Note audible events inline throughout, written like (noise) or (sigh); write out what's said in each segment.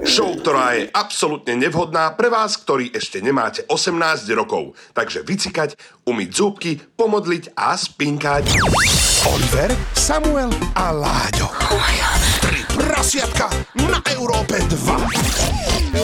Show, ktorá je absolútne nevhodná pre vás, ktorí ešte nemáte 18 rokov. Takže vycikať, umyť zúbky, pomodliť a spinkať. Oliver, Samuel a Láďo. Tri prasiatka na Európe 2.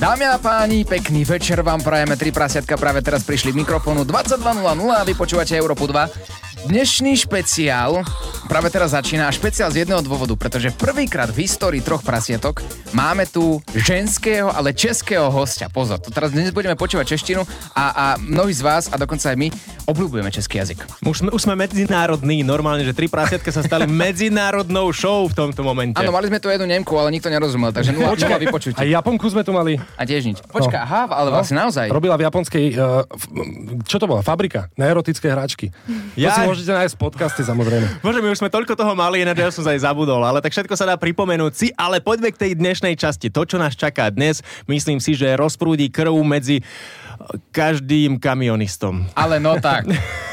Dámy a páni, pekný večer vám prajeme. Tri prasiatka práve teraz prišli k mikrofónu 22.00 a vy počúvate Európu 2. Dnešný špeciál práve teraz začína a špeciál z jedného dôvodu, pretože prvýkrát v histórii troch prasietok máme tu ženského, ale českého hostia. Pozor, to teraz dnes budeme počúvať češtinu a, a mnohí z vás, a dokonca aj my, obľúbujeme český jazyk. Už sme, už sme medzinárodní, normálne, že tri prasiatka sa stali (laughs) medzinárodnou show v tomto momente. Áno, mali sme tu jednu Nemku, ale nikto nerozumel, takže nula, nula vypočutí. A Japonku sme tu mali. A tiež nič. Počka, no. aha, ale vlastne naozaj. Robila v japonskej, uh, čo to bola, fabrika na erotické hračky. Ja... To si môžete nájsť v podcaste samozrejme. Bože, my už sme toľko toho mali, ináč ja som sa aj zabudol, ale tak všetko sa dá pripomenúť si, ale poďme k tej dnešnej časti. To, čo nás čaká dnes, myslím si, že rozprúdi krv medzi každým kamionistom. Ale no tak. (laughs)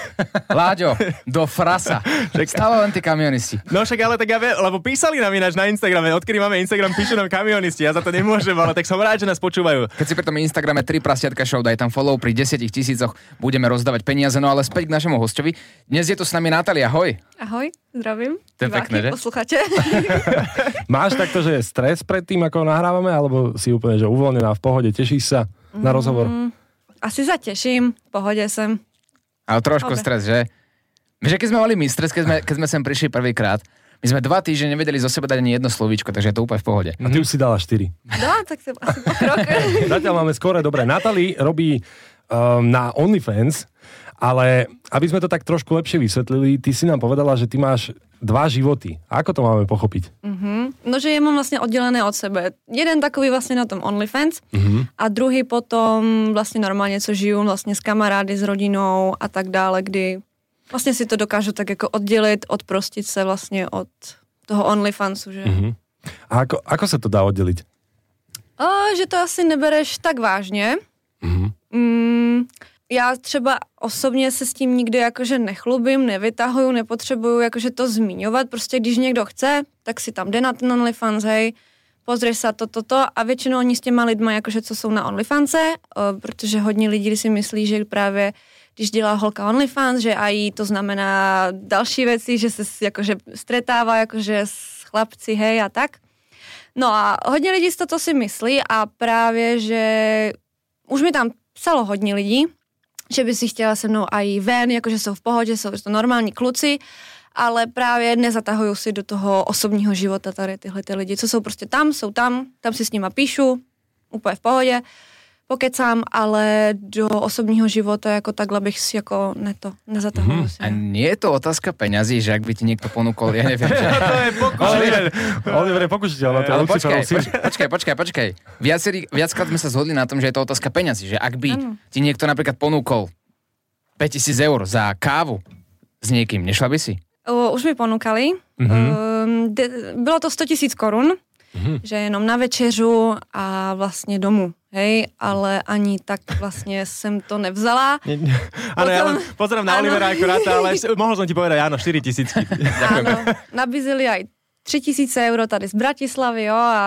Láďo, do frasa. Stále len tí kamionisti. No však ale tak ja vie, lebo písali nám ináč na Instagrame, odkedy máme Instagram, píšu nám kamionisti, ja za to nemôžem, ale tak som rád, že nás počúvajú. Keď si pri tom Instagrame 3 prasiatka show, daj tam follow, pri 10 tisícoch budeme rozdávať peniaze, no ale späť k našemu hostovi. Dnes je tu s nami Natália, ahoj. Ahoj, zdravím. To je pekné, že? Poslucháte. (laughs) Máš takto, že je stres pred tým, ako nahrávame, alebo si úplne, že uvoľnená v pohode, tešíš sa na rozhovor? Mm, asi sa teším, v pohode sem. Ale trošku okay. stres, že? Vieš, keď sme mali my stres, keď sme, keď sme sem prišli prvýkrát, my sme dva týždne nevedeli zo seba dať ani jedno slovíčko, takže je to úplne v pohode. A ty už si dala štyri. No, tak to asi. (laughs) Zatiaľ máme skore, dobre. Natali robí um, na OnlyFans, ale aby sme to tak trošku lepšie vysvetlili, ty si nám povedala, že ty máš dva životy. Ako to máme pochopiť? Uh-huh. No, že je mám vlastne oddelené od sebe. Jeden takový vlastne na tom OnlyFans uh-huh. a druhý potom vlastne normálne, co žijú vlastne s kamarády, s rodinou a tak dále, kdy Vlastne si to dokážu tak ako oddeliť, odprostiť sa vlastne od toho OnlyFansu, že... Uh-huh. A ako, ako sa to dá oddeliť? O, že to asi nebereš tak vážně. Uh-huh. Mm, já třeba osobně se s tím nikdy jakože nechlubím, nevytahuju, nepotřebuju jakože to zmiňovat, prostě když někdo chce, tak si tam jde na ten OnlyFans, hej, pozrieš sa toto, to, to. A většinou oni s těma lidma, jakože co jsou na OnlyFanse, o, protože hodně lidí si myslí, že právě když dělá holka OnlyFans, že aj to znamená další věci, že se jakože stretává jakože s chlapci, hej a tak. No a hodně lidí si toto si myslí a právě, že už mi tam psalo hodně lidí, že by si chtěla se mnou aj ven, jakože jsou v pohodě, jsou to normální kluci, ale právě nezatahují si do toho osobního života tady tyhle ty lidi, co jsou prostě tam, jsou tam, tam si s nima píšu, úplně v pohodě pokecám, ale do osobního života jako takhle bych si jako neto, nezatahoval mm-hmm. si. A nie je to otázka peňazí, že ak by ti niekto ponúkol, ja neviem, že... (laughs) to je pokušiteľ. Oliver je pokušiteľ, to je počkaj, počkaj, počkaj, počkaj. Viacerý, viackrát sme sa zhodli na tom, že je to otázka peňazí, že ak by ano. ti niekto napríklad ponúkol 5000 eur za kávu s niekým, nešla by si? O, už mi ponúkali. Mm-hmm. Um, de, bylo to 100 tisíc korun, mm-hmm. že jenom na večeřu a vlastně domů hej, ale ani tak vlastne sem to nevzala. Áno, ja pozerám na Olivera akurát, ale mohol som ti povedať, áno, 4 tisícky. (laughs) Áno, nabízeli aj 3 tisíce eur tady z Bratislavy, jo, a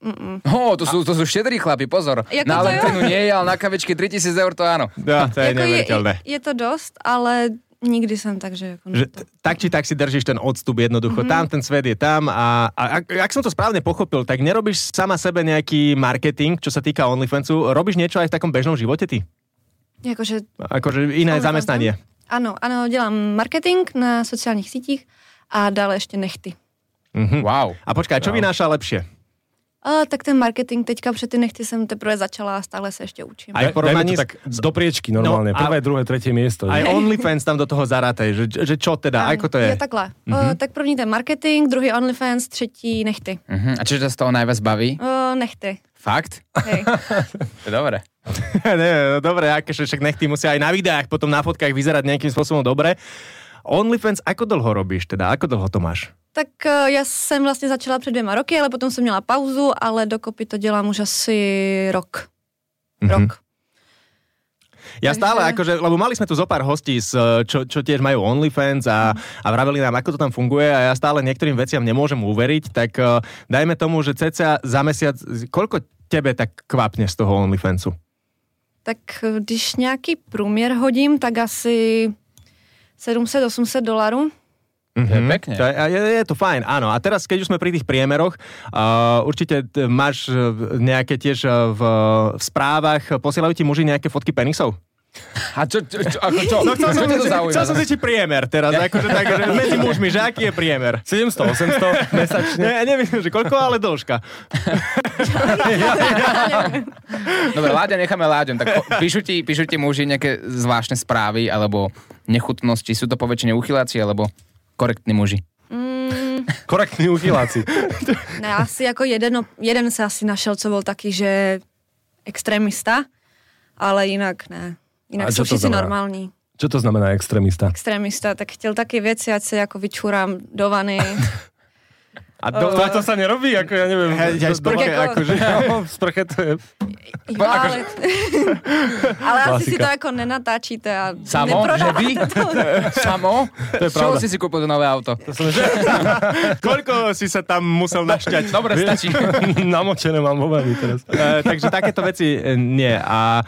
Mm-mm. Oh, to sú, to sú štedrí chlapi, pozor. Jako na elektrinu nie je, ale na kavičky 3000 eur to áno. Ja, to je je, je, je to dosť, ale nikdy som tak, že... Ako že to... Tak či tak si držíš ten odstup jednoducho. Mm-hmm. Tam ten svet je tam a, a ak, ak som to správne pochopil, tak nerobíš sama sebe nejaký marketing, čo sa týka OnlyFansu. Robíš niečo aj v takom bežnom živote ty? Akože... Akože iné zamestnanie. Áno, áno, dělám marketing na sociálnych sítích a dále ešte nechty. Mm-hmm. Wow. A počkaj, čo wow. vynáša lepšie? A, tak ten marketing teďka před ty nechty jsem teprve začala a stále se ještě učím. Aj porovnaní... tak do priečky normálne. No, Prvé, druhé, tretie miesto. Aj OnlyFans tam do toho zarátaj, že, že čo teda, Aj, ako to je? Je takhle. Uh-huh. Uh, tak první ten marketing, druhý OnlyFans, třetí nechty. Uh-huh. A čiže to z toho najviac baví? Uh, nechty. Fakt? Hej. (laughs) dobre. (laughs) ne, no, dobre, akože však nechty musia aj na videách, potom na fotkách vyzerať nejakým spôsobom dobre. OnlyFans ako dlho robíš teda? Ako dlho to máš? Tak uh, já jsem vlastně začala před dvěma roky, ale potom jsem měla pauzu, ale dokopy to dělám už asi rok. Mm-hmm. Rok. Ja Takže- stále, akože, lebo mali sme tu zo pár hostí, z, čo, čo tiež majú OnlyFans a, a vraveli nám, ako to tam funguje a ja stále niektorým veciam nemôžem uveriť, tak uh, dajme tomu, že ceca za mesiac, koľko tebe tak kvapne z toho OnlyFansu? Tak když nějaký průměr hodím, tak asi 700-800 dolarů. Mm-hmm. Pekne. To je, je, je to fajn, áno. A teraz, keď už sme pri tých priemeroch, uh, určite t- máš uh, nejaké tiež uh, v, v správach, posielajú ti muži nejaké fotky penisov? A čo, čo, čo, ako čo? No chcel som, Čo zaujíma? chcel som zistiť priemer teraz, (laughs) akože tak, že medzi mužmi, že aký je priemer? 700, 800 (laughs) mesačne. Ne, neviem, že koľko, ale dĺžka. (laughs) Dobre, Láďa necháme Láďom. Tak po, píšu, ti, píšu ti muži nejaké zvláštne správy alebo nechutnosti. Sú to poväčšine uchyláci alebo korektní muži? (laughs) Korektní uchyláci. Ne, asi jako jeden, jeden se asi našel, co byl taky, že extremista, ale jinak ne. Jinak A jsou co to všichni normální. Čo to znamená extrémista? Extremista, tak chtěl taky věci, ať se jako vyčurám do vany. (laughs) A do, To, to sa nerobí, ako ja neviem. Hej, aj sprche, Jako- akože... (laughs) No, sprche to je... Jo, ale, (laughs) ale asi si to jako nenatáčíte a Samo? Že vy? to. (laughs) Samo? To je pravda. si si kúpil to nové auto? Koľko si sa tam musel našťať? Dobre, stačí. Namočené mám vani teraz. Uh, takže takéto veci e, nie. A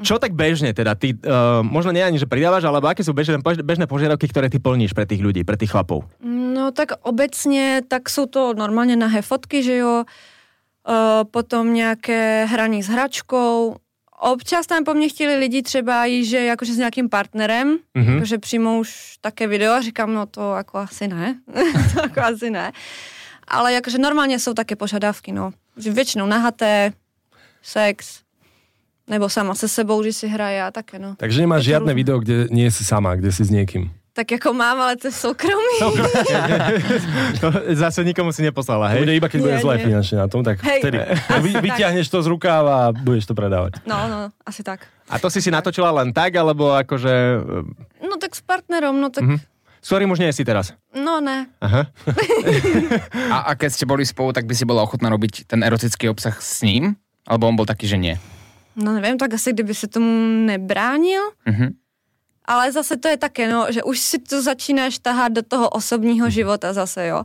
čo tak bežne teda? Ty, uh, možno nie ani, že pridávaš, alebo aké sú bežné, bežné požiadavky, ktoré ty plníš pre tých ľudí, pre tých chlapov? No tak obecně, tak jsou to normálně nahé fotky, že jo, e, potom nějaké hraní s hračkou, Občas tam po mně chtěli lidi třeba i, že jakože s nějakým partnerem, mm-hmm. jakože přijmou už také video a říkám, no to jako asi ne, (laughs) to jako asi ne. Ale jakože normálně jsou také požadavky, no. Že většinou nahaté, sex, nebo sama se sebou, že si hraje a také, no. Takže nemáš žiadne rôzne. video, kde nie si sama, kde si s niekým. Tak jako mám, ale to je soukromí. (laughs) To zase nikomu si neposlala, To bude hej? iba, keď Nie, bude zle finančne na tom, tak Hej. vtedy vy, vyťahneš to z rukáva a budeš to predávať. No, no, asi tak. A to si si natočila len tak, alebo akože... e, No tak s partnerom, no tak, mm-hmm. Sorry, už nie si teraz. no ne. Aha. (laughs) A, a keď ste boli spolu, tak by si bola ochotná robiť ten erotický obsah s ním? Alebo on bol taký, že nie? No nevím, tak asi kdyby se tomu nebránil. Mhm. Ale zase to je také, no, že už si to začínáš tahat do toho osobního života zase, jo.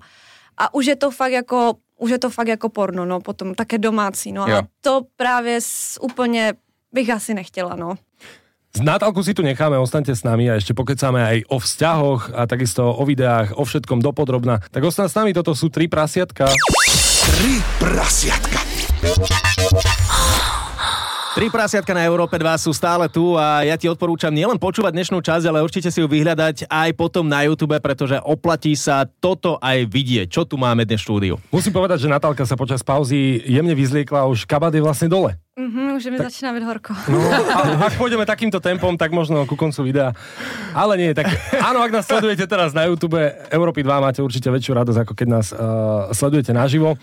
A už je to fakt jako, už je to fakt jako porno, no, potom také domácí, no. Jo. A to právě s, úplně bych asi nechtěla, no. Z Natálku si tu necháme, ostaňte s nami a ešte pokecáme aj o vzťahoch a takisto o videách, o všetkom dopodrobna. Tak ostaň s nami, toto sú tri prasiatka. Tri prasiatka. Tri prasiatka na Európe 2 sú stále tu a ja ti odporúčam nielen počúvať dnešnú časť, ale určite si ju vyhľadať aj potom na YouTube, pretože oplatí sa toto aj vidieť, čo tu máme dnes v štúdiu. Musím povedať, že Natálka sa počas pauzy jemne vyzliekla, už kabát je vlastne dole. Mhm, už mi začíná být horko. No, a ak pôjdeme takýmto tempom, tak možno ku koncu videa. Ale nie, tak áno, ak nás sledujete teraz na YouTube Európy 2, máte určite väčšiu radosť, ako keď nás uh, sledujete naživo.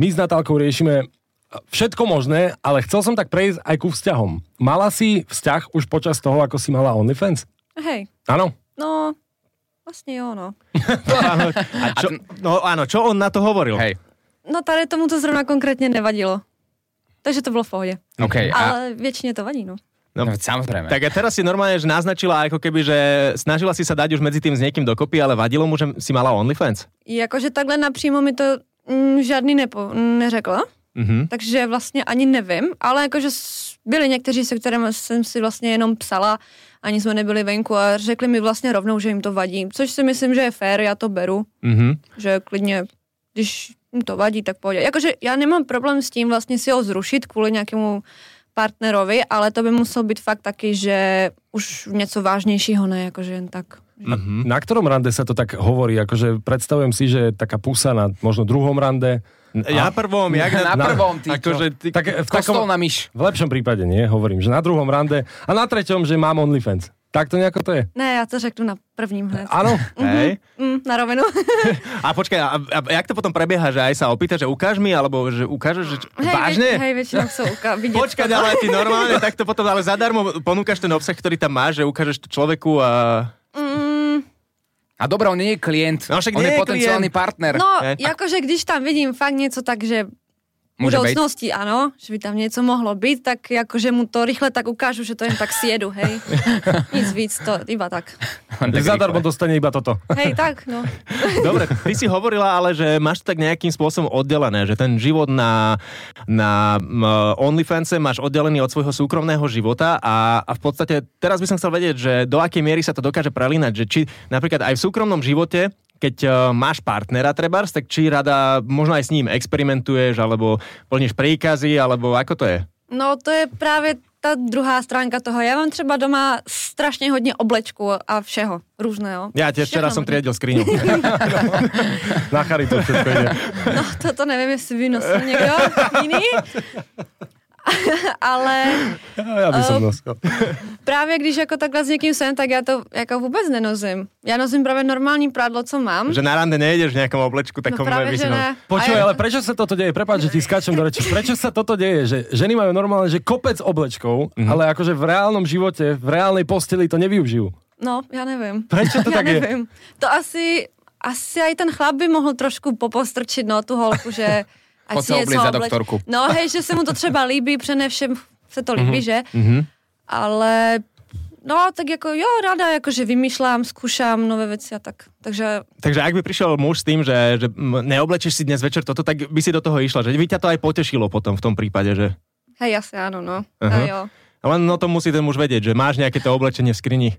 My s Natálkou riešime všetko možné, ale chcel som tak prejsť aj ku vzťahom. Mala si vzťah už počas toho, ako si mala OnlyFans? Hej, Áno? no, vlastně jo, no. (laughs) A čo, no áno, čo on na to hovoril? Hej. No tady tomu to zrovna konkrétně nevadilo. Takže to bylo v pohodě. OK. A, Ale většině to vadí, no. no, samozrejme. Tak a teraz si normálne, že naznačila ako keby, že snažila si sa dať už medzi tým s niekým dokopy, ale vadilo mu, že si mala OnlyFans. Jakože takhle napřímo mi to mm, žádný nepo, neřekla, Mhm. takže vlastně ani nevím, ale jakože byli někteří, se kterými jsem si vlastně jenom psala, ani jsme nebyli venku a řekli mi vlastně rovnou, že jim to vadí, což si myslím, že je fér, já to beru, Mhm. že klidně, když jim to vadí, tak pohodě. Jakože já nemám problém s tím vlastně si ho zrušit kvůli nějakému partnerovi, ale to by musel být fakt taky, že už něco vážnějšího, ne jakože jen tak. Mm-hmm. Na ktorom rande sa to tak hovorí? Akože predstavujem si, že taká pusa na možno druhom rande. Ja prvom, jak na prvom, ty akože, ty, Tak v takom, na myš. v lepšom prípade nie, hovorím, že na druhom rande a na treťom, že mám OnlyFans. Tak to nejako to je. Ne, já to řeknu na prvním hned. Áno, hej. Mm, na rovinu. (laughs) A počkaj, a, a, jak to potom prebieha, že aj sa opýta, že ukáž mi, alebo že ukážeš, že Hej, vážne? Hej, väčšinou sú uka- (laughs) vidieť. Počkať, ale ty normálne (laughs) takto potom, ale zadarmo ponúkaš ten obsah, ktorý tam máš, že ukážeš to človeku a... Mm, A dobré, on nie je klient, No však on nie je je potenciálny klient. partner. no, Hej. jakože když tam vidím fakt něco tak, že byť. budoucnosti ano, že by tam něco mohlo být, tak jakože mu to rychle tak ukážu, že to jen tak sjedu, hej. (laughs) Nic víc, to iba tak. Tak Zadarmo rýchle. dostane iba toto. Hej, tak, no. (laughs) Dobre, ty si hovorila ale, že máš to tak nejakým spôsobom oddelené, že ten život na, na OnlyFanse máš oddelený od svojho súkromného života a, a v podstate teraz by som chcel vedieť, že do akej miery sa to dokáže prelínať, že či napríklad aj v súkromnom živote keď uh, máš partnera trebárs, tak či rada možno aj s ním experimentuješ, alebo plníš príkazy, alebo ako to je? No to je právě ta druhá stránka toho. Já mám třeba doma strašně hodně oblečku a všeho různého. Ja tiež včera možné. triedil skriňu. (laughs) Na charitu všetko ide. No, to, to nevím, jestli by nosil někdo jiný. (laughs) Ale Ja by som Eh, nosil. (laughs) právě když jako takhle s někým jsem, tak já to jako vůbec nenozím. Já nosím právě normální prádlo, co mám. že na rande nejdeš v nejakom oblečku No že vysinom. ne. Počuj, ja- ale prečo sa toto deje? Prepáč, že ti skáčem do reči. Prečo sa toto deje? Že ženy majú normálne, že kopec oblečkov, Mhm. ale akože v reálnom živote, v reálnej posteli to nevyužijú. No, já nevím. Prečo to já tak je? nevím. To asi, asi aj ten chlap by mohl trošku popostrčit, no, tu holku, že ať Pojď se oblíct za doktorku. No, hej, že se mu to třeba líbí, přenevšem se to Mhm. líbí, že? Ale No, tak jako jo, rada, jakože vymýšľam, skúšam nové veci a tak. Takže Takže ak by prišiel muž s tým, že, že neoblečeš si dnes večer toto, tak by si do toho išla, že by ťa to aj potešilo potom v tom prípade, že... hej, asi áno, no. Aha. A jo. Len no to musí ten muž vedieť, že máš nejaké to oblečenie v skrini.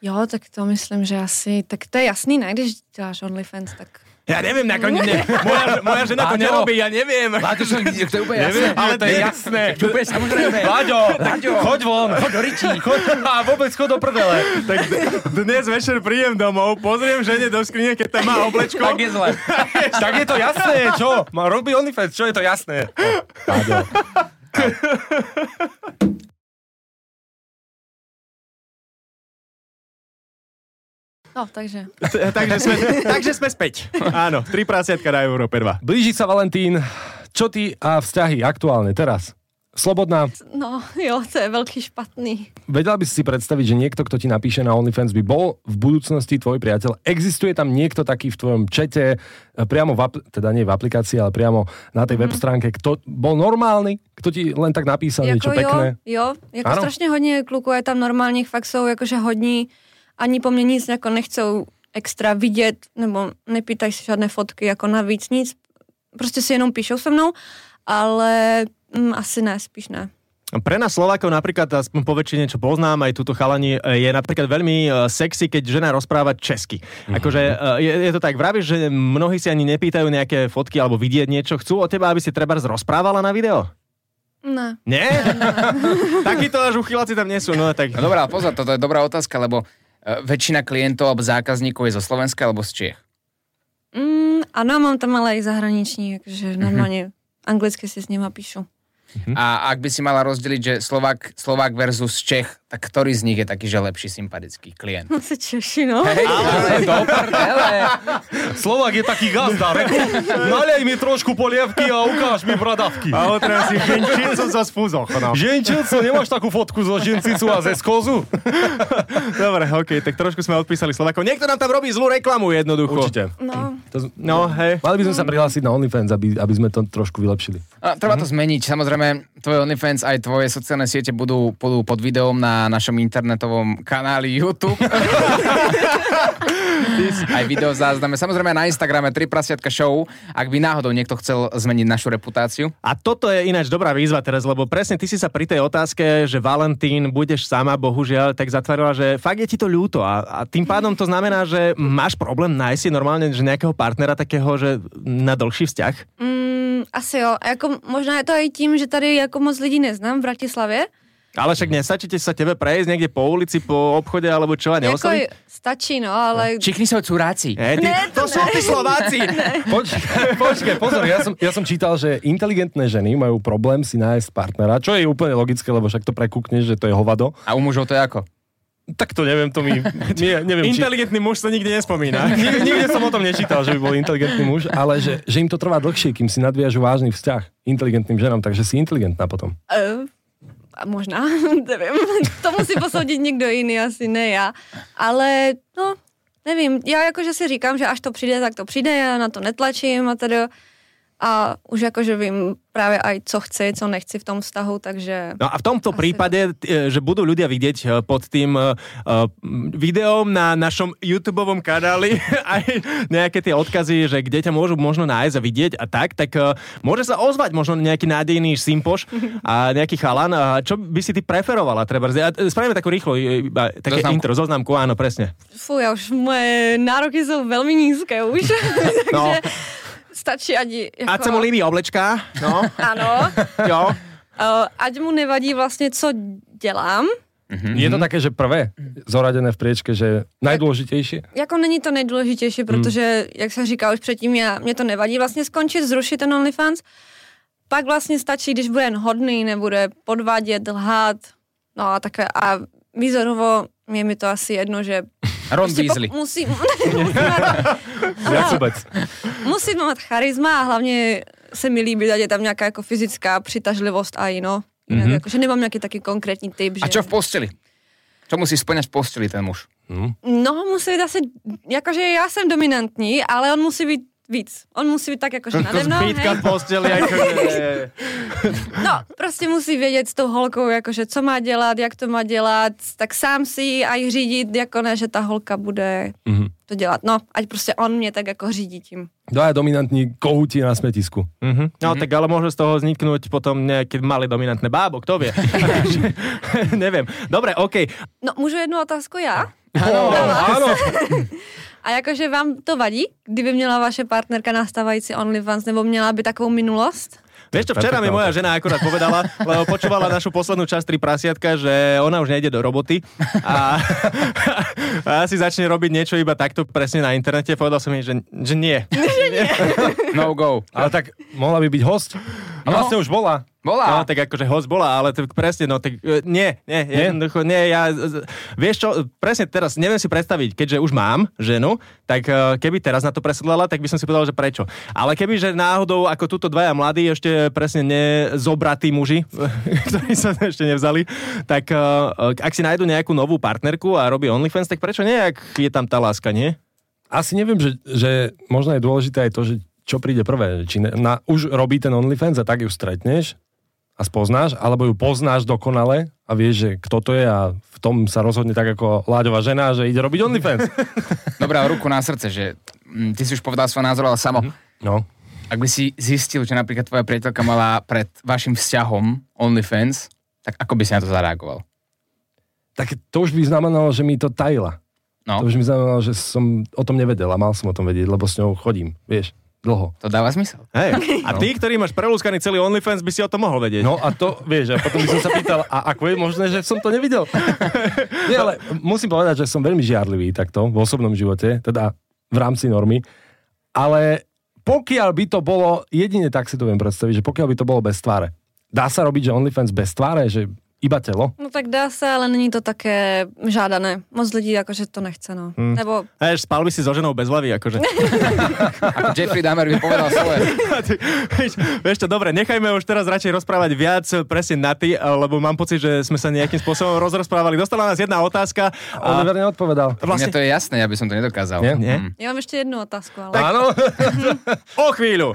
Jo, tak to myslím, že asi, tak to je jasný, ne, když děláš OnlyFans, tak Ja neviem, nakoniec, ne, moja, moja žena to Láďo. nerobí, ja neviem. Láďo, čo, to je úplne Neviem, jasné. ale to je jasné. To je úplne samozrejme. Láďo, choď von, choď do ričí, choď a vôbec choď do prdele. Tak dnes večer príjem domov, pozriem žene do skrine, keď tam má oblečko. Tak je zle. (laughs) tak je to jasné, čo? Má robí OnlyFans, čo je to jasné? Láďo. (laughs) no, takže. Takže, sme, (laughs) takže sme späť. Áno, tri prasiatka na Európe 2. Blíži sa Valentín. Čo ty a vzťahy aktuálne teraz? Slobodná. No, jo, to je veľký špatný. Vedela by si si predstaviť, že niekto, kto ti napíše na OnlyFans, by bol v budúcnosti tvoj priateľ? Existuje tam niekto taký v tvojom čete, e, priamo v, apl- teda nie v aplikácii, ale priamo na tej mm-hmm. web stránke, kto bol normálny, kto ti len tak napísal niečo Jako pekné? jo, jo, jako Ano. strašně hodně kluků je tam normálních, fakt jsou jakože hodní, ani po mně nic jako nechcou extra vidět, nebo nepýtají si žádné fotky jako navíc, nic, prostě si jenom píšou se mnou, ale mm, asi ne, spíš ne. Pre nás Slovákov napríklad, aspoň po väčšine, čo poznám, aj túto chalani, je napríklad veľmi e, sexy, keď žena rozpráva česky. Akože e, je, je to tak, vravíš, že mnohí si ani nepýtajú nejaké fotky alebo vidieť niečo. Chcú od teba, aby si treba rozprávala na video? Ne. Nie? (laughs) Takíto až uchyláci tam nie sú, no tak... No dobrá, pozor, toto je dobrá otázka, lebo väčšina klientov alebo zákazníkov je zo Slovenska alebo z Čiech. Mm, ano, mám tam ale i zahraniční, jakože normálně anglicky si s nima píšu. A ak by si mala rozdeliť, že Slovák, Slovák versus Čech, tak ktorý z nich je taký, že lepší sympatický klient? Asi Češi, no. Hej, ale do prdele. Slovak je taký gazdár. Nalej mi trošku polievky a ukáž mi bradavky. A teraz si ženčicu zo spúzoch, no. Ženčilco, nemáš takú fotku zo žencicu a ze skozu? Dobre, okej, tak trošku sme odpísali Slovákov. Niekto nám tam robí zlú reklamu jednoducho. Určite. No, To, No, hej. Mali by sme sa prihlásiť na OnlyFans, aby, aby sme to trošku vylepšili. A, treba to zmeniť. Samozrejme, tvoje OnlyFans aj tvoje sociálne siete budú, budú pod videom na našom internetovom kanáli YouTube. (laughs) aj video zázname. Samozrejme na Instagrame 3 prasiatka show, ak by náhodou niekto chcel zmeniť našu reputáciu. A toto je ináč dobrá výzva teraz, lebo presne ty si sa pri tej otázke, že Valentín budeš sama, bohužiaľ, tak zatvorila, že fakt je ti to ľúto a, a tým pádom to znamená, že máš problém nájsť si normálne že nejakého partnera takého, že na dlhší vzťah. mm, asi jo. A jako možná je to i tím, že tady jako moc lidí neznám v Bratislavě. Ale však nestačíte sa tebe prejsť niekde po ulici, po obchode alebo čo a Jako neosloviť? stačí, no, ale... Všichni sú curáci. Ne, ty, Ne, to, to sú tí Slováci. Počkaj, počkaj, pozor, ja som, ja som čítal, že inteligentné ženy majú problém si nájsť partnera, čo je úplne logické, lebo však to prekúkneš, že to je hovado. A u mužov to je ako? Tak to neviem, to mi... Nie, neviem, či... Inteligentný muž sa nikdy nespomína. (laughs) Nikde, nikde som o tom nečítal, že by bol inteligentný muž, ale že, že im to trvá dlhšie, kým si nadviažu vážny vzťah inteligentným ženám, takže si inteligentná potom. Uh, možná, (laughs) nevím, to musí posoudit někdo jiný, asi ne já. Ale, no, nevím, já jakože si říkám, že až to přijde, tak to přijde, já na to netlačím a tedy a už akože vím práve aj co chci, co nechci v tom vztahu, takže... No a v tomto Asi prípade, t- že budú ľudia vidieť e, pod tým uh, videom na našom YouTube kanáli (laughs) aj nejaké tie odkazy, že kde ťa môžu možno nájsť a vidieť a tak, tak uh, môže sa ozvať možno nejaký nádejný simpoš a nejaký chalan. A čo by si ty preferovala? Treba? Spravíme takú rýchlo, iba také Zoznamku. intro, zoznamku, áno, presne. Fú, ja už moje nároky jsou velmi nízké už, (laughs) takže No. Stačí ani... Jako, Ať sa mu líbí oblečka, no, (laughs) Ano, jo. uh, (laughs) ať mu nevadí vlastně, co dělám, Je to také, že prvé, zoradené v priečke, že najdôležitejšie? jako není to nejdůležitější, protože, jak jsem říkal už předtím, já, mě to nevadí vlastně skončit, zrušit ten OnlyFans. Pak vlastně stačí, když bude hodný, nebude podvádět, lhát, no a takové. A výzorovo je mi to asi jedno, že Ron prostě Weasley. po- musí, (laughs) musí, mať, charisma a hlavně se mi líbí, ať je tam nějaká jako fyzická přitažlivost a. Jinak mm-hmm. jako, že nemám nějaký taky konkrétní typ. Že... A čo v posteli? Čo musí splňať v posteli ten muž? No, musí být asi, jakože já jsem dominantní, ale on musí být víc. On musí být tak jakože nade mnou, Zbytka hej. posteli, akože... (laughs) No, prostě musí vědět s tou holkou, jakože co má dělat, jak to má dělat, tak sám si ji aj řídit, jako ne, že ta holka bude Mhm. to dělat. No, ať prostě on mě tak jako řídí tím. Dvaja dominantní kohúti na smetisku. Mhm. No tak ale môže z toho vzniknúť potom nejaké malé dominantné bábo, kto vie. (laughs) (laughs) Neviem. Dobre, OK. No, můžu jednu otázku já? Áno, áno. A jakože vám to vadí, kdyby měla vaše partnerka nastávající OnlyFans, nebo měla by takovou minulost? Vieš čo, včera mi moja žena akurát povedala, lebo počúvala našu poslednú časť tri prasiatka, že ona už nejde do roboty a, (laughs) a asi začne robiť niečo iba takto presne na internete. Povedal som jej, že, že nie. (laughs) (laughs) No go. Ale tak mohla by byť host. A vlastne už bola. Bola. No, tak akože host bola, ale to presne, no tak e, nie, nie, Nie? jednoducho, nie, ja, z- vieš čo, presne teraz neviem si predstaviť, keďže už mám ženu, tak e, keby teraz na to presedlala, tak by som si povedal, že prečo. Ale keby, že náhodou, ako túto dvaja mladí, ešte presne nezobratí muži, (laughs) ktorí sa ešte nevzali, tak e, ak si nájdu nejakú novú partnerku a robí OnlyFans, tak prečo nie, ak je tam tá láska, nie? Asi neviem, že, že možno je dôležité aj to, že čo príde prvé. Či na, už robí ten OnlyFans a tak ju stretneš a spoznáš, alebo ju poznáš dokonale a vieš, že kto to je a v tom sa rozhodne tak ako Láďová žena, že ide robiť OnlyFans. (laughs) Dobrá, ruku na srdce, že mm, ty si už povedal svoj názor, ale samo, No. ak by si zistil, že napríklad tvoja priateľka mala pred vašim vzťahom OnlyFans, tak ako by si na to zareagoval? Tak to už by znamenalo, že mi to tajila. No, To už mi znamenalo, že som o tom nevedel a mal som o tom vedieť, lebo s ňou chodím, vieš, dlho. to dáva zmysel. Hej. (laughs) A ty, ktorý máš prelúskaný celý OnlyFans, by si o tom mohol vedieť. No a to, vieš, a potom by som sa pýtal, a ako je možné, že som to nevidel? Nie, ale musím povedať, že som veľmi žiarlivý takto v osobnom živote, teda v rámci normy, ale pokiaľ by to bolo, jedine tak si to viem predstaviť, že pokiaľ by to bolo bez tváre. Dá sa robiť, že OnlyFans bez tváre, že iba telo? No tak dá se, ale není to také žádané. Moc lidí jakože to nechce, no. Hm. Nebo Hej, spal by si so ženou bez hlavy, akože. (laughs) Ako Jeffrey Dahmer by povedal svoje. (laughs) Vieš- Vieš čo, dobre, nechajme už teraz radšej rozprávať viac presne na ty, lebo mám pocit, že sme sa nejakým spôsobom rozprávali. Dostala nás jedna otázka. A Oliver neodpovedal. Vlastne... to je jasné, ja by som to nedokázal. Nie? Nie? Mm. já mám ještě jednu otázku, ale... Áno? (laughs) O chvíľu.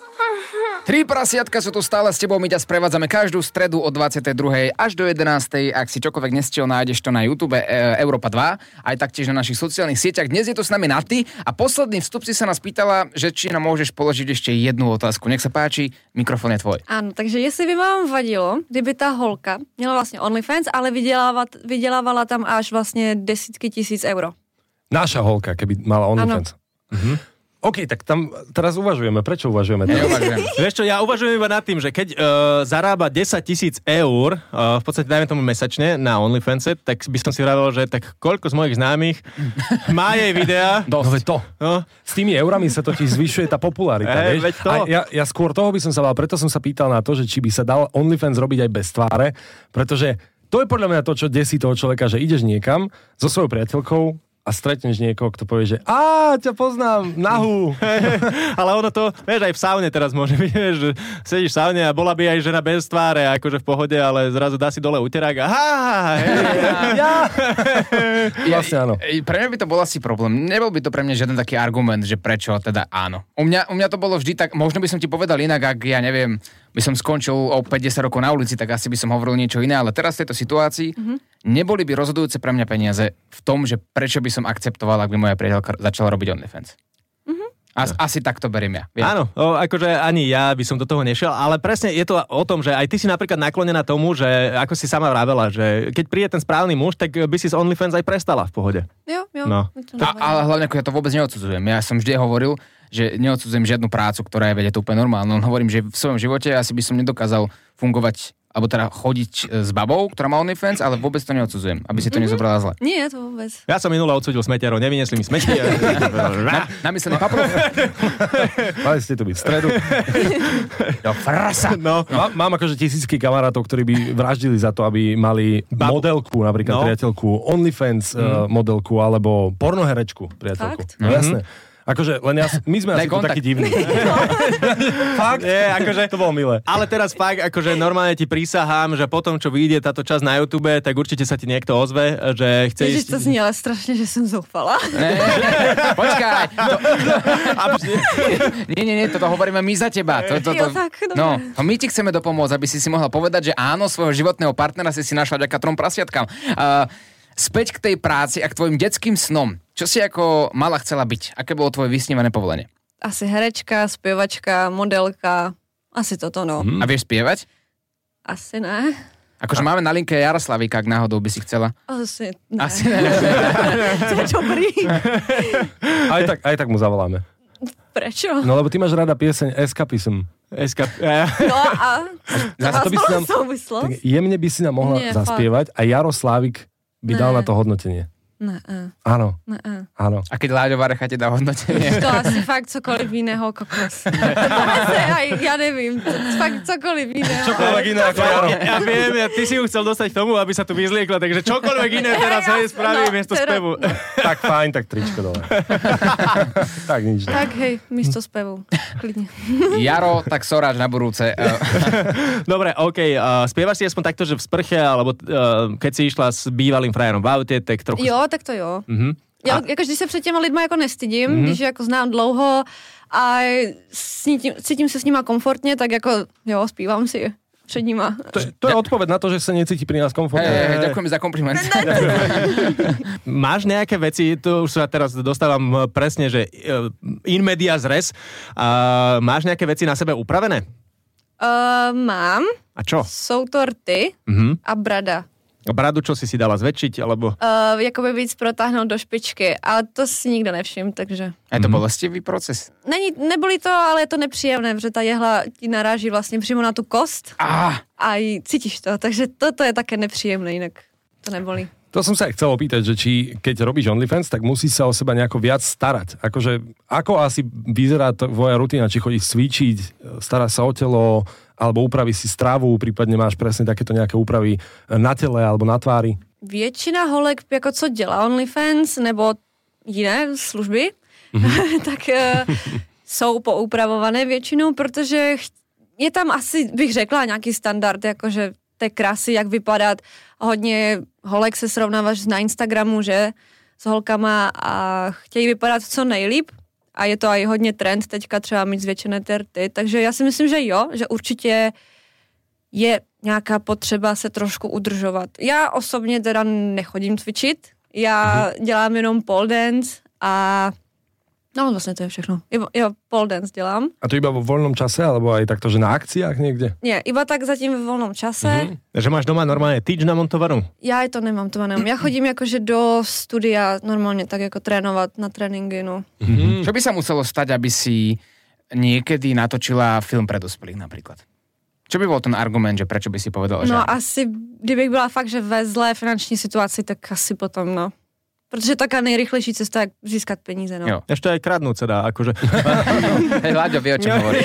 Tri prasiatka sú tu stále s tebou, my ťa sprevádzame každú stredu od 22. až do 11. Ak si čokoľvek nestiel, nájdeš to na YouTube e, Európa 2, aj taktiež na našich sociálnych sieťach. Dnes je tu s nami Naty a posledný vstup si sa nás pýtala, že či nám môžeš položiť ešte jednu otázku. Nech sa páči, mikrofón je tvoj. Ano, takže jestli by vám vadilo, kdyby ta holka měla vlastně OnlyFans, ale vydělávala tam až vlastně desítky tisíc euro. Naša holka, keby mala OnlyFans. Mhm. OK, tak tam teraz uvažujeme. Prečo uvažujeme? Neuvažujem. (laughs) Vieš čo, ja uvažujem iba nad tým, že keď uh, zarába 10 tisíc eur, uh, v podstate dajme tomu mesačne na OnlyFans, tak by som si vravil, že tak koľko z mojich známych (laughs) má jej videa. No veď to. No, S tými eurami sa totiž zvyšuje tá popularita, Hej, vieš? veď to. A ja, ja skôr toho by som sa bál, preto som sa pýtal na to, že či by sa dal OnlyFans robiť aj bez tváre, pretože to je podľa mňa to, čo desí toho človeka, že ideš niekam so svojou priateľkou, a stretneš niekoho, kto povie, že a ťa poznám, nahú. (laughs) Ale ono to, vieš, aj v saune teraz môže byť, vieš, že sedíš v saune a bola by aj žena bez tváre, akože v pohode, ale zrazu dá si dole uterák a ha, (laughs) (laughs) ja. Vlastne áno. E, Pre mňa by to bol asi problém. Nebol by to pre mňa žiaden taký argument, že prečo teda áno. U mňa, u mňa to bolo vždy tak, možno by som ti povedal inak, ak ja neviem, by som skončil o 50 rokov na ulici, tak asi by som hovoril niečo iné, ale teraz v tejto situácii Mhm. neboli by rozhodujúce pre mňa peniaze v tom, že prečo by som akceptoval, ak by moja priateľka začala robiť OnlyFans. Mhm. As, asi tak to beriem ja. Vieš? Áno, o, akože ani ja by som do toho nešiel, ale presne je to o tom, že aj ty si napríklad naklonená tomu, že ako si sama vravela, že keď príde ten správny muž, tak by si z OnlyFans aj prestala v pohode. Jo, jo. No. A, ale hlavne ako ja to vôbec neodsudzujem. Ja som vždy hovoril, že neodsudzujem žiadnu prácu, ktorá je vedia to úplne normálne. Len hovorím, že v svojom živote asi by som nedokázal fungovať alebo teda chodiť e, s babou, ktorá má OnlyFans, ale vôbec to neodsudzujem, aby si to nezobrala zle. Nie, to vôbec. Ja som minule odsudil smetiarov, nevyniesli mi smeti. Na, namyslený paprok? (laughs) Mali ste to byť v stredu. (laughs) Do frasa. No, Má, mám akože tisícky kamarátov, ktorí by vraždili za to, aby mali Babu. modelku, napríklad No. priateľku, OnlyFans mm. modelku, alebo pornoherečku priateľku. Fakt? No jasné. Akože len ja, my sme asi tu kontakt. takí divní. (laughs) Fakt? Nie, akože- To bolo milé. Ale teraz fakt, akože normálne ti prísahám, že potom, čo vyjde táto časť na YouTube, tak určite sa ti niekto ozve, že chce Ježiš, ísť... to znie ale strašne, že som zoufala. Ne, (laughs) počkaj. To... nie, nie, nie, toto hovoríme my za teba. To, to, to... Jo, tak, dobre. No, my ti chceme dopomôcť, aby si si mohla povedať, že áno, svojho životného partnera si si našla vďaka trom prasiatkám. Uh, späť k tej práci a k tvojim detským snom. Čo si ako mala chcela byť? Aké bolo tvoje vysnívané povolenie? Asi herečka, spievačka, modelka. Asi toto, no. A vieš spievať? Asi ne. Akože máme na linke Jaroslavíka, ak náhodou by si chcela. Asi ne. Asi ne. (laughs) To je dobrý. Aj tak, aj tak mu zavoláme. Prečo? No lebo ty máš rada pieseň Escapism. SK... (laughs) No a... Zase to by si nám, tak jemne by si nám mohla Nie, zaspievať a Jaroslávik by dal Ne. na to hodnotenie. Ne, ne, Áno, ne. áno. A keď Láďo Varecha ti dá hodnotenie. To asi fakt cokoliv iného, kokos. (laughs) Aj, ja nevím, to, fakt cokoliv iného. Čokoľvek iné ako Jaro. Ja, ja viem, ja, ty si ju chcel dostať k tomu, aby sa tu vyzliekla, takže čokoľvek iné teraz hej, spraví no, miesto teraz- spevu. (laughs) Tak fajn, tak tričko dole. (laughs) tak nič. Ne. Tak hej, místo spevu. Klidne. Jaro, tak soráč na budúce. Dobre, OK, uh, spievaš si aspoň takto, že v sprche, alebo uh, keď si išla s bývalým frajerom v aute, tak trochu... Jo, tak to jo. Mhm. Já jako, když se před těma lidma jako nestydím, mm-hmm. když jako znám dlouho a cítím, cítím se s nima komfortně, tak jako jo, zpívám si před nima. To, je- to je odpoveď na to, že sa necíti pri nás komfortne. hej, hej, ďakujem za kompliment. (laughs) (laughs) Máš nejaké veci, to už sa teraz dostávam eh, presne, že eh, in media res, uh, máš nejaké veci na sebe upravené? Uh, mám, A čo? jsou to rty Mhm. a brada. Bradu, čo si si dala zväčšiť, alebo... Uh, jakoby víc protáhnout do špičky, ale to si nikdo nevšim, takže... Je to bolestivý proces. Není, nebolí to, ale je to nepříjemné, protože ta jehla ti naráží vlastně přímo na tu kost Ah, a i cítíš to, takže toto je také nepříjemné, jinak to nebolí. To som sa aj chcel opýtať, že či keď robíš OnlyFans, tak musí sa o seba nejako viac starať. Akože, ako asi vyzerá tvoja rutina, či chodíš cvičiť, staráš sa o telo, alebo upravíš si stravu, prípadne máš presne takéto nejaké úpravy na tele alebo na tvári. Většina holek, jako co dělá OnlyFans nebo jiné služby, (laughs) tak eh, jsou poupravované většinou, protože je tam asi, bych řekla, nějaký standard, jakože té krásy, jak vypadat. Hodně holek se srovnáváš na Instagramu, že, s holkama a chtějí vypadat co nejlíp. A je to i hodně trend teďka třeba mít zvětšené terty. Takže já si myslím, že jo, že určitě je nějaká potřeba se trošku udržovat. Já osobně teda nechodím cvičit, já mm-hmm. dělám jenom pole dance a no vlastně to je všechno. Jo, jo pole dance dělám. A to iba vo voľnom čase, alebo aj takto, že na akciách niekde? Ne, iba tak zatím ve volnom čase. Mm-hmm. Že máš doma normálne tyč namontovanú? Já to nemám, to nemám. Já chodím jakože do studia normálně tak jako trénovat na tréninky, no. Čo by sa muselo stať, aby si niekedy natočila film pre dospelých napríklad? Čo by bol ten argument, že prečo by si povedala, že No asi, kdybych byla fakt, že ve zlé finanční situaci, tak asi potom, no. Protože taká nejrychlejší cesta, jak získat peníze, no. Jo. Ešte aj kradnúť sa dá, akože. (laughs) Hej, Láďo vie, o čom hovorí.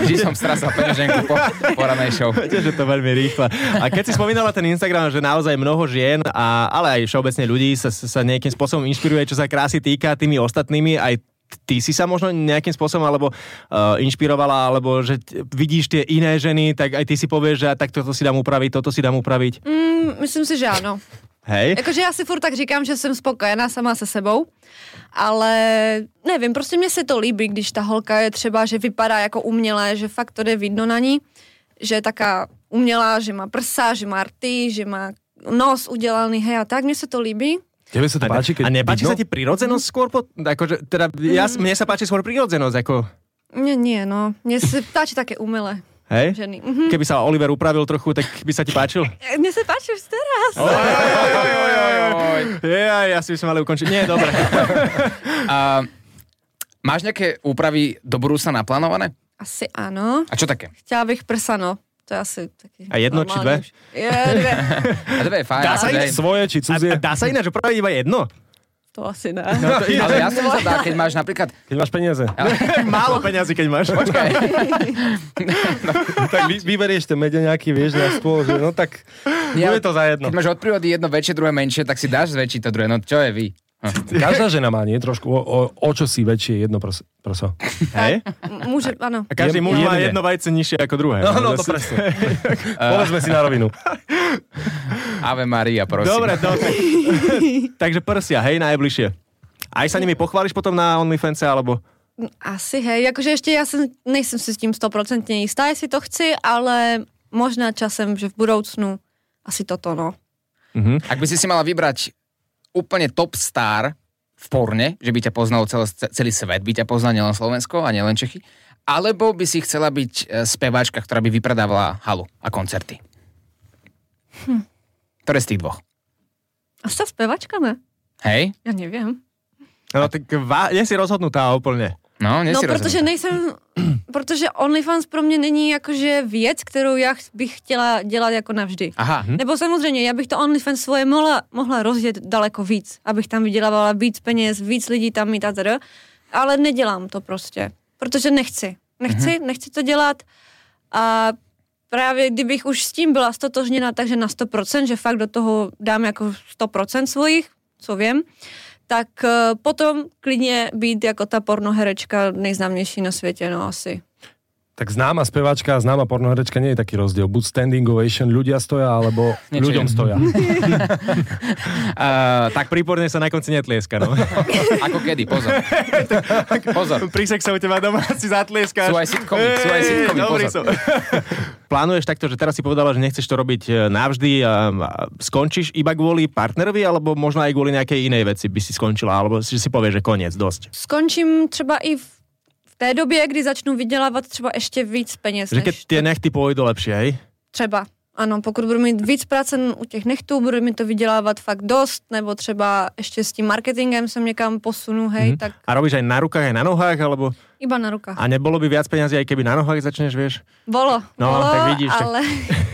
Vždy som strasal peňaženku po, po ranej show. Viete, že to veľmi rýchle. A keď si spomínala ten Instagram, že naozaj mnoho žien, a, ale aj všeobecne ľudí sa, sa nejakým spôsobom inšpiruje, čo sa krásy týka tými ostatnými, aj ty si sa možno nejakým spôsobom alebo uh, inšpirovala, alebo že t- vidíš tie iné ženy, tak aj ty si povieš, že tak toto si dám upraviť, toto si dám upraviť. Mm, myslím si, že ano. Hej? Jakože já si furt tak říkám, že jsem spokojená sama se sebou, ale nevím, prostě mně se to líbí, když ta holka je třeba, že vypadá jako umělé, že fakt to jde vidno na ní, že je taká umělá, že má prsa, že má rty, že má nos udělaný, hej a tak, mně se to líbí. Tebe sa to páči, keď a nepáči vidno? sa ti prirodzenosť skôr? Po, akože, teda, ja, mne sa páči skôr prirodzenosť, ako... Mně nie, no. Mně se páči také umelé Hej? ženy. Mhm. Keby sa Oliver upravil trochu, tak by sa ti páčil? Mně se páči už teraz. Ja, ja si by sme mali ukončiť. Nie, dobre. (laughs) A, máš nejaké úpravy do budúcna naplánované? Asi ano. A čo také? Chtěla bych prsa, no. To je asi taky A jedno či dve? Je, dve. (laughs) A dve je fajn. Dá sa ísť Svoje či A, cudzie? a dá sa ináč upraviť iba jedno? To asi ne. No, to, (laughs) ale ja som sa dá, keď máš napríklad... Keď máš peniaze. (laughs) Málo peňazí, keď máš. Počkaj, (laughs) tak vy, vyberieš ten medeňaký, vieš, na stôl, že no tak bude to za jedno. keď máš od prírody jedno väčšie, druhé menšie, tak si dáš zväčšiť to druhé. No čo je vy? Každá žena má, nie? Trošku o, o, o čo si väčšie jedno prso. prso. Hej? M- Môže, áno. A každý muž má jedno vajce nižšie ako druhé. No, no, to Zase- presne. (laughs) Povedzme si na rovinu. Ave Maria, prosím. Dobre, dobre. (laughs) Takže prsia, hej, najbližšie. Aj sa nimi pochváliš potom na OnlyFans alebo... Asi, hej. Jakože ještě já jsem, nejsem si s tím stoprocentně jistá, jestli to chci, ale možná časem, že v budoucnu asi toto, no. Ak by si si mala vybrať úplne top star v porne, že by ťa poznal celý, celý svet, by ťa poznal nielen Slovensko a nielen Čechy, alebo by si chcela byť e, speváčka, ktorá by vypredávala halu a koncerty? Hm. Ktoré z tých dvoch? Asi ta zpěvačka, ne? Hej? Já nevím. No tak vá, nie si rozhodnutá úplne. No, No, protože nejsem, (clears throat) protože OnlyFans pro mě není jakože věc, kterou já ch- bych chtěla dělat jako navždy. Aha, hm? Nebo samozřejmě, já bych to OnlyFans svoje mohla, mohla rozjet daleko víc, abych tam vydělávala víc peněz, víc lidí tam mít a teda, ale nedělám to prostě, protože nechci. Nechci, nechci to dělat a právě kdybych už s tím byla stotožněna, takže na 100%, že fakt do toho dám jako 100% svojich, co vím, tak eh, potom klidně být jako ta pornoherečka nejznámější na světě, no asi. Tak známa speváčka a známa pornoherečka nie je taký rozdiel. Buď standing ovation, ľudia stoja, alebo (laughs) Niečo ľuďom iné. stoja. (laughs) Uh, tak príporne sa na konci netlieska, no. (laughs) ako kedy, pozor. pozor. Pri sexe u teba doma si zatlieskáš. Sú aj sitcomy, sú aj sitcomy, pozor. som. Plánuješ takto, že teraz si povedala, že nechceš to robiť e, navždy a a skončíš iba kvôli partnerovi, alebo možno aj kvôli nejakej inej veci by si skončila, alebo si si povieš, že koniec, dosť. Skončím třeba i v, v té době, kdy začnu vydělávat třeba ještě víc peněz. Že keď tie nechty pôjdu lepšie, hej? Třeba. Ano, pokud budu mít víc práce u těch nechtů, budu mi to vydělávat fakt dost, nebo třeba ještě s tím marketingem jsem někam posunu, hej, mm-hmm. tak A robíš aj na rukách, aj na nohách, alebo... iba na rukách. A nebolo by viac peniazy, aj keby na nohách začneš, vieš? Bolo, No, bolo, tak vidíš, tak- ale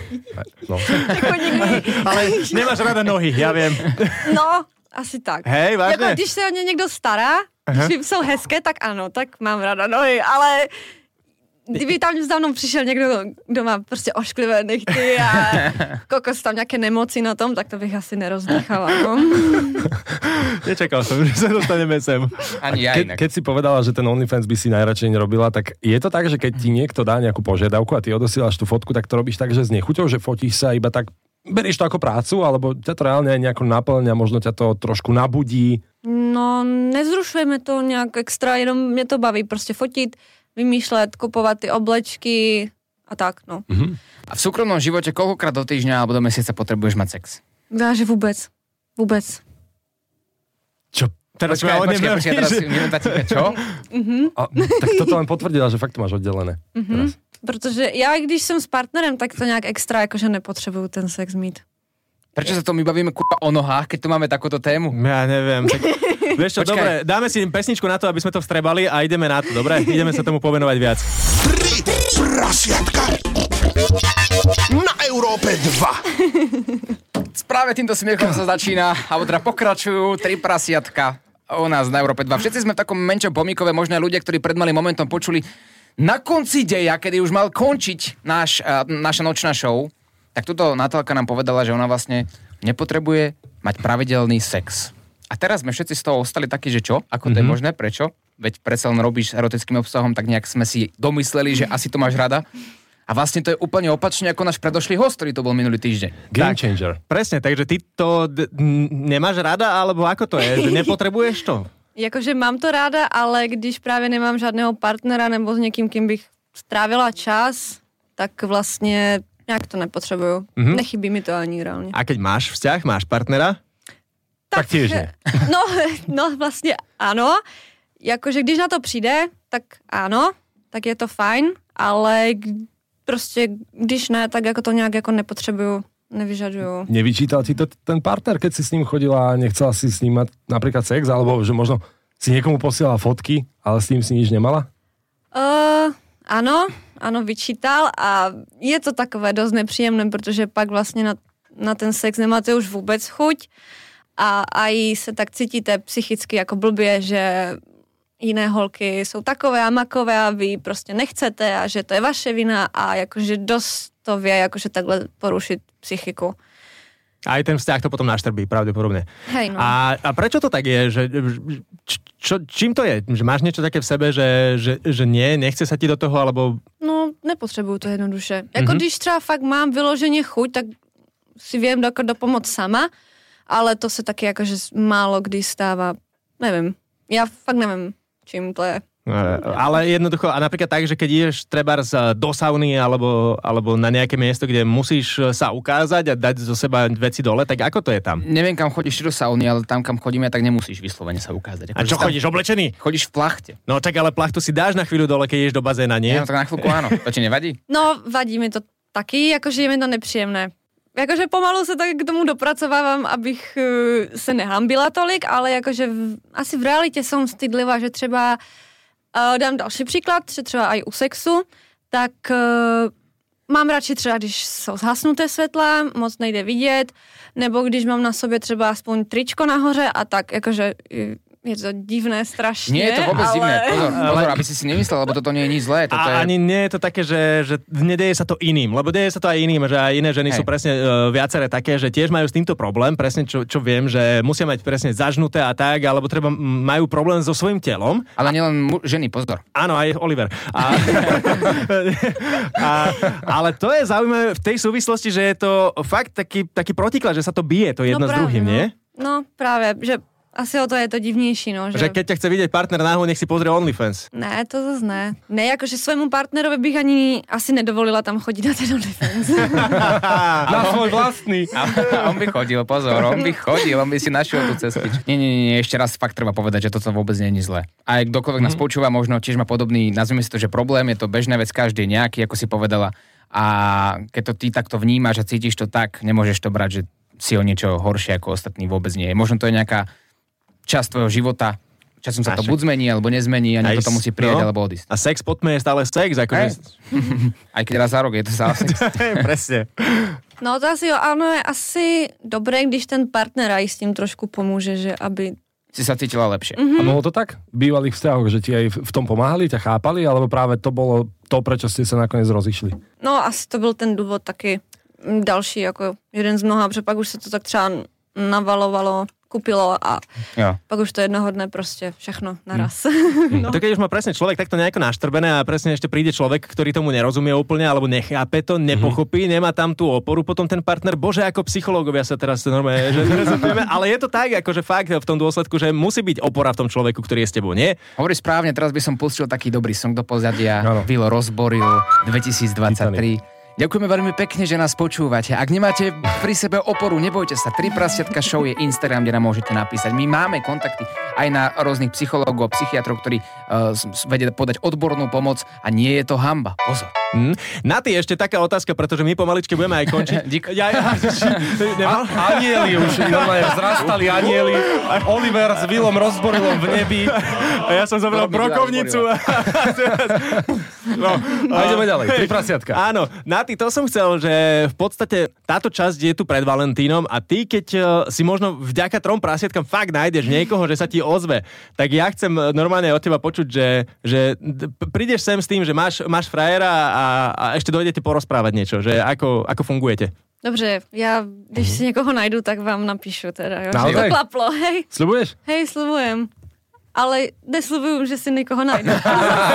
(laughs) No. jako nikdy, Ale nemáš rada nohy, ja viem. no, asi tak. Hej, vážne? Jako když se o ně někdo stará, když jsou hezké, tak ano, tak mám ráda nohy, ale kdyby tam za mnou přišel někdo, kdo má prostě ošklivé nechty a (laughs) kokos tam nějaké nemoci na tom, tak to bych asi nerozdýchala, no. (laughs) Nečakal som, že sa dostaneme sem. Ani ja Ke, inak. keď si povedala, že ten OnlyFans by si najradšej nerobila, tak je to tak, že keď ti niekto dá nejakú požiadavku a ty odosielaš tú fotku, tak to robíš tak, že s nechuťou, že fotíš sa iba tak, berieš to ako prácu, alebo ťa to reálne aj nejako naplňa, možno ťa to trošku nabudí. No, nezrušujeme to nějak extra, jenom mě to baví prostě fotit, vymýšlet, kupovat ty oblečky a tak, no. A v súkromnom živote koľkokrát do týždňa alebo do mesiaca potrebuješ mať sex? Já, že vůbec. Vůbec. Čo? Teraz Počkaj, počkaj, odnevieš, počkaj, teraz že- minúta ticha, čo? A, tak toto (laughs) len potvrdila, že fakt to máš oddelené. Teraz. Protože já, když jsem s partnerem, tak to nějak extra jakože nepotřebuju ten sex mít. Prečo sa to my bavíme kurva o nohách, keď tu máme takúto tému? Ja neviem. Tak, (laughs) vieš čo, Počkaj. dobre, dáme si pesničku na to, aby sme to vstrebali a ideme na to, dobre? Ideme sa tomu povenovať viac. Tri prasiatka na Európe 2. práve týmto smiechom sa začína, alebo teda pokračujú tri prasiatka u nás na Európe 2. Všetci sme v takom menšom pomíkove, možno aj ľudia, ktorí pred malým momentom počuli na konci deja, kedy už mal končiť náš, uh, naša nočná show, tak tuto Natálka nám povedala, že ona vlastne nepotrebuje mať pravidelný sex. A teraz sme všetci z toho ostali takí, že čo? Ako to mm-hmm. je možné? Prečo? Veď predsa len robíš erotickým obsahom, tak nejak sme si domysleli, že asi to máš rada. A vlastne to je úplne opačne ako náš predošlý host, ktorý to bol minulý týždeň. Game Tak. changer. Presne, takže ty to d- n- nemáš rada, alebo ako to je? Že nepotrebuješ to? Jakože mám to ráda, ale když právě nemám žádného partnera nebo s někým, kým bych strávila čas, tak vlastně nějak to nepotřebuju. Mm-hmm. Nechybí mi to ani reálně. A keď máš vzťah, máš partnera? Tak tiež nie. (laughs) No, no vlastně ano. Jakože když na to přijde, tak ano, tak je to fajn, ale prostě když ne, tak jako to nějak jako nepotřebuju, nevyžaduju. Nevyčítal ti to ten partner, keď si s ním chodila a nechcela si s ním mať napríklad sex, alebo že možno si niekomu posielala fotky, ale s ním si nič nemala? Uh, ano, ano, vyčítal a je to takové dost nepříjemné, protože pak vlastně na, na ten sex nemáte už vůbec chuť a aj se tak cítíte psychicky jako blbě, že jiné holky jsou takové a makové a vy prostě nechcete a že to je vaše vina a jakože dost to vie jakože takhle porušit psychiku. Aj ten vzťah to potom naštrbí, pravdepodobne. Hej, no. A, a prečo to tak je? Že, č- čo, čím to je? Že máš niečo také v sebe, že, že, že nie, nechce sa ti do toho, alebo... No, nepotřebuju to jednoduše. Jako mm-hmm. když třeba fakt mám vyloženě chuť, tak si viem jako dopomoc sama, ale to se taky jakože málo kdy stává. Nevím. Já fakt nevím, čím to je. Ale jednoducho, a napríklad tak, že keď ideš treba do sauny alebo, alebo na nejaké miesto, kde musíš sa ukázať a dať zo seba veci dole, tak ako to je tam? Neviem, kam chodíš do sauny, ale tam, kam chodíme, tak nemusíš vyslovene sa ukázať. A čo tam chodíš, oblečený? Chodíš v plachte. No tak ale plachtu si dáš na chvíľu dole, keď ideš do bazéna, nie? Nie, no tak na chvíľku áno. To ti nevadí? No, vadí mi to taky, jakože je mi to nepříjemné. Jakože pomalu se tak k tomu dopracovávám, abych uh, se nehambila tolik, ale jakože v, asi v realitě jsem stydlivá, že třeba uh, dám další příklad, že třeba i u sexu, tak uh, mám radši třeba, když jsou zhasnuté světla, moc nejde vidět, nebo když mám na sobě třeba aspoň tričko nahoře a tak, jakože je to divné strašně, Nie je to vôbec ale... divné. Pozor, pozor, aby si si nemyslel, lebo toto nie je nič zlé. Toto A je... ani nie je to také, že, že nedeje sa to iným, lebo deje sa to aj iným, že aj iné ženy Hej. sú presne uh, viaceré také, že tiež majú s týmto problém, presne čo, čo viem, že musia mať presne zažnuté a tak, alebo treba, majú problém so svojím telom. Ale nielen mu- ženy, pozor. Áno, aj Oliver. A, (laughs) a, ale to je zaujímavé v tej súvislosti, že je to fakt taký, taký protiklad, že sa to bije to jedno s právě, druhým, no. nie? No právě, že asi o to je to divnější, no. Že... Že keď ťa chce vidieť partner náhodou, nech si pozrie OnlyFans. Ne, to zase ne. Ne, jakože svému partnerovi bych ani asi nedovolila tam chodit na ten OnlyFans. (laughs) Na svoj vlastný. A on by chodil, pozor, on by chodil, on by si našiel tú cestu. Nie, nie, nie, ešte raz fakt treba povedať, že toto vôbec nie je zlé. A ak kdokoľvek nás počúva, možno tiež má podobný, nazvime si to, že problém, je to bežná vec, každý nejaký, ako si povedala. A keď to ty takto vnímaš a cítiš to tak, nemôžeš to brať, že si o niečo horšie ako ostatní vôbec nie je. Možno to je nejaká časť tvojho života, časom sa to buď zmení, alebo nezmení a niekto to musí prijať no. alebo odísť. A sex pod tme je stále sex, akože... Hej. (laughs) Aj keď raz za rok je to zase. (laughs) Presne. No to asi jo, ano, je asi dobré, když ten partner aj s tím trošku pomůže, že aby... si sa cítila lepšie. A bolo to tak? V bývalých vzťahoch, že ti aj v tom pomáhali, ťa chápali, alebo práve to bolo to, prečo ste sa nakoniec rozišli? No asi to byl ten důvod taky další, jako jeden z mnoha, protože pak už se to tak třeba navalovalo, kupilo a Jo. pak už to jednoho dne prostě všechno naraz. (laughs) No. To keď už má presne človek takto nejako naštrbené a presne ešte príde človek, ktorý tomu nerozumie úplne, alebo nechápe to, nepochopí, nemá tam tú oporu, potom ten partner, bože, ako psychológovia sa teraz normálne, že nerozumíme, ale je to tak, akože fakt v tom dôsledku, že musí byť opora v tom človeku, ktorý je s tebou, nie? Hovorí správne, teraz by som pustil taký dobrý song do pozadia. Áno. Vilo rozboril 2023. Ďakujeme veľmi pekne, že nás počúvate. Ak nemáte pri sebe oporu, nebojte sa. Tri prasiatka show je Instagram, kde nám môžete napísať. My máme kontakty aj na rôznych psychológov psychiatrov, ktorí uh, vedia podať odbornú pomoc a nie je to hamba. Pozor. Hm? Na ty ešte taká otázka, pretože my pomaličke budeme aj končiť. (laughs) Dík. Ja, ja, nemal? Anieli už, normálne vzrastali anieli. Oliver s Willom rozborilom v nebi. A ja som zobral brokovnicu. (laughs) No, A ideme ďalej. Tri prasiatka. Áno, na ty to som chcel, že v podstate táto časť je tu pred Valentínom a ty, keď eh, si možno vďaka trom prasiatkám fakt nájdeš niekoho, že sa ti ozve, tak ja chcem normálne od teba počuť, že, že prídeš sem s tým, že máš, máš frajera a, a ešte dojdete porozprávať niečo, že ako, ako fungujete. Dobře, já když si někoho najdu, tak vám napíšu teda, jo. Naozaj? Že to klaplo, hej, Sľubuješ? hej, slubujem. Ale neslubujem, že si někoho najdu.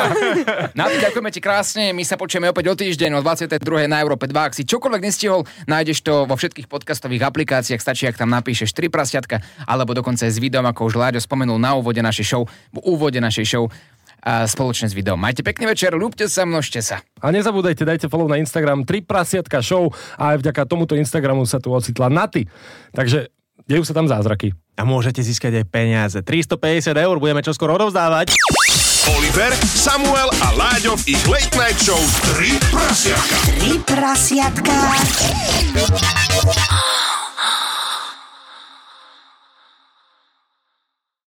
(laughs) Na to ďakujeme ti krásne, my sa počujeme opäť o týždeň o 22. na Európe 2. Ak si čokoľvek nestihol, nájdeš to vo všetkých podcastových aplikáciách, stačí, ak tam napíšeš 3 prasiatka, alebo dokonca aj s videom, ako už Láďo spomenul na úvode našej show, v úvode našej show a spoločne s videom. Majte pekný večer, ľúbte sa, množte sa. A nezabúdajte, dajte follow na Instagram 3 prasiatka show a aj vďaka tomuto Instagramu sa tu ocitla Naty. Takže dejú sa tam zázraky. A môžete získať aj peniaze. 350 eur budeme čoskoro odovzdávať. Oliver, Samuel a Láďo v ich Late Night Show 3 prasiatka. Tri prasiatka.